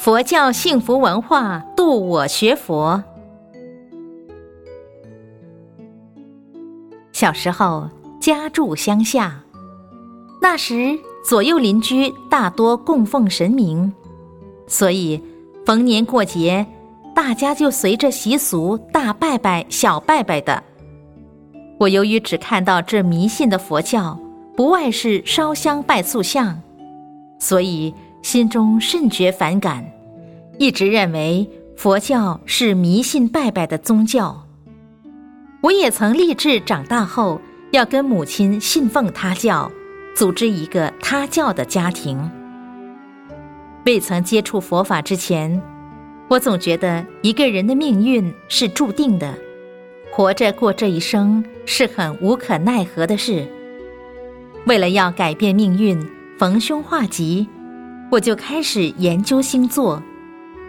佛教幸福文化度我学佛。小时候家住乡下，那时左右邻居大多供奉神明，所以逢年过节，大家就随着习俗大拜拜、小拜拜的。我由于只看到这迷信的佛教，不外是烧香拜塑像，所以。心中甚觉反感，一直认为佛教是迷信拜拜的宗教。我也曾立志长大后要跟母亲信奉他教，组织一个他教的家庭。未曾接触佛法之前，我总觉得一个人的命运是注定的，活着过这一生是很无可奈何的事。为了要改变命运，逢凶化吉。我就开始研究星座，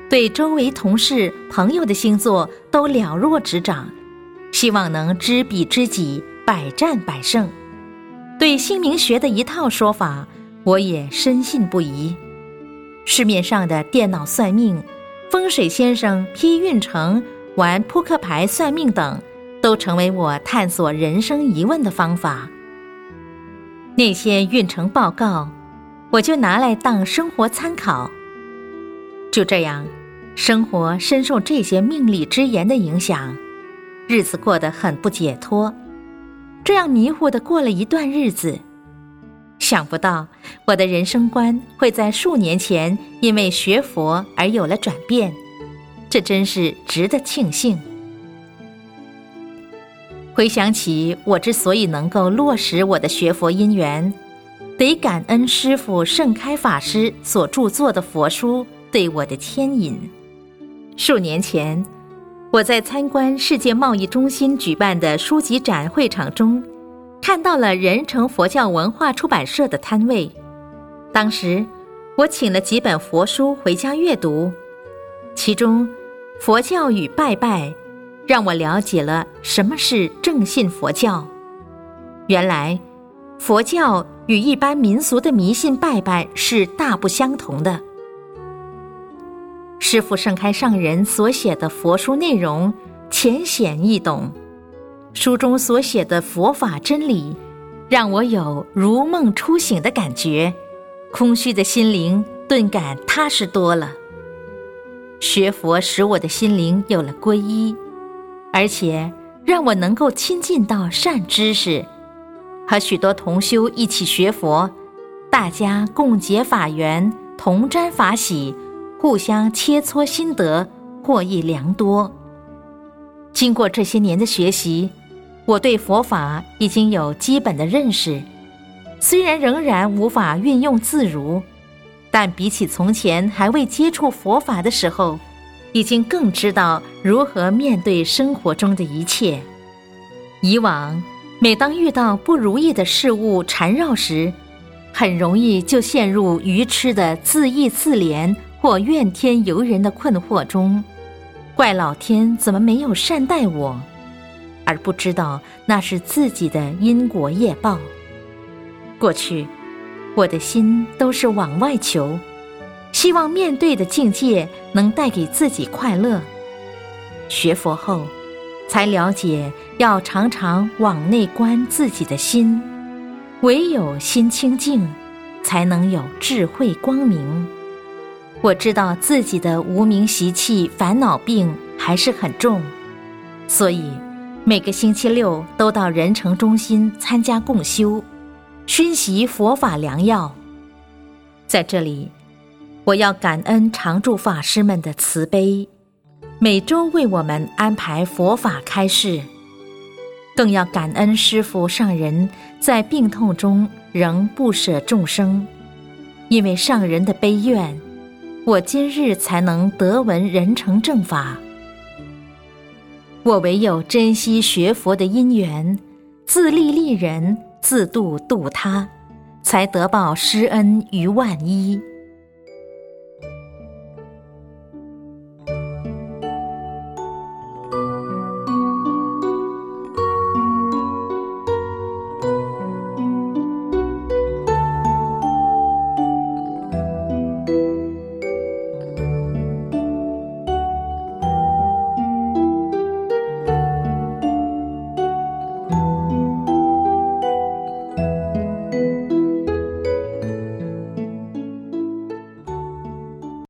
对周围同事、朋友的星座都了若指掌，希望能知彼知己，百战百胜。对姓名学的一套说法，我也深信不疑。市面上的电脑算命、风水先生批运程、玩扑克牌算命等，都成为我探索人生疑问的方法。那些运程报告。我就拿来当生活参考。就这样，生活深受这些命理之言的影响，日子过得很不解脱。这样迷糊的过了一段日子，想不到我的人生观会在数年前因为学佛而有了转变，这真是值得庆幸。回想起我之所以能够落实我的学佛因缘。得感恩师父盛开法师所著作的佛书对我的牵引。数年前，我在参观世界贸易中心举办的书籍展会场中，看到了仁成佛教文化出版社的摊位。当时，我请了几本佛书回家阅读，其中《佛教与拜拜》让我了解了什么是正信佛教。原来，佛教。与一般民俗的迷信拜拜是大不相同的。师父盛开上人所写的佛书内容浅显易懂，书中所写的佛法真理，让我有如梦初醒的感觉，空虚的心灵顿感踏实多了。学佛使我的心灵有了皈依，而且让我能够亲近到善知识。和许多同修一起学佛，大家共结法缘，同沾法喜，互相切磋心得，获益良多。经过这些年的学习，我对佛法已经有基本的认识，虽然仍然无法运用自如，但比起从前还未接触佛法的时候，已经更知道如何面对生活中的一切。以往。每当遇到不如意的事物缠绕时，很容易就陷入愚痴的自意自怜或怨天尤人的困惑中，怪老天怎么没有善待我，而不知道那是自己的因果业报。过去，我的心都是往外求，希望面对的境界能带给自己快乐。学佛后。才了解，要常常往内观自己的心，唯有心清净，才能有智慧光明。我知道自己的无名习气、烦恼病还是很重，所以每个星期六都到仁诚中心参加共修，熏习佛法良药。在这里，我要感恩常住法师们的慈悲。每周为我们安排佛法开示，更要感恩师父上人在病痛中仍不舍众生，因为上人的悲愿，我今日才能得闻人成正法。我唯有珍惜学佛的因缘，自利利人，自度度他，才得报师恩于万一。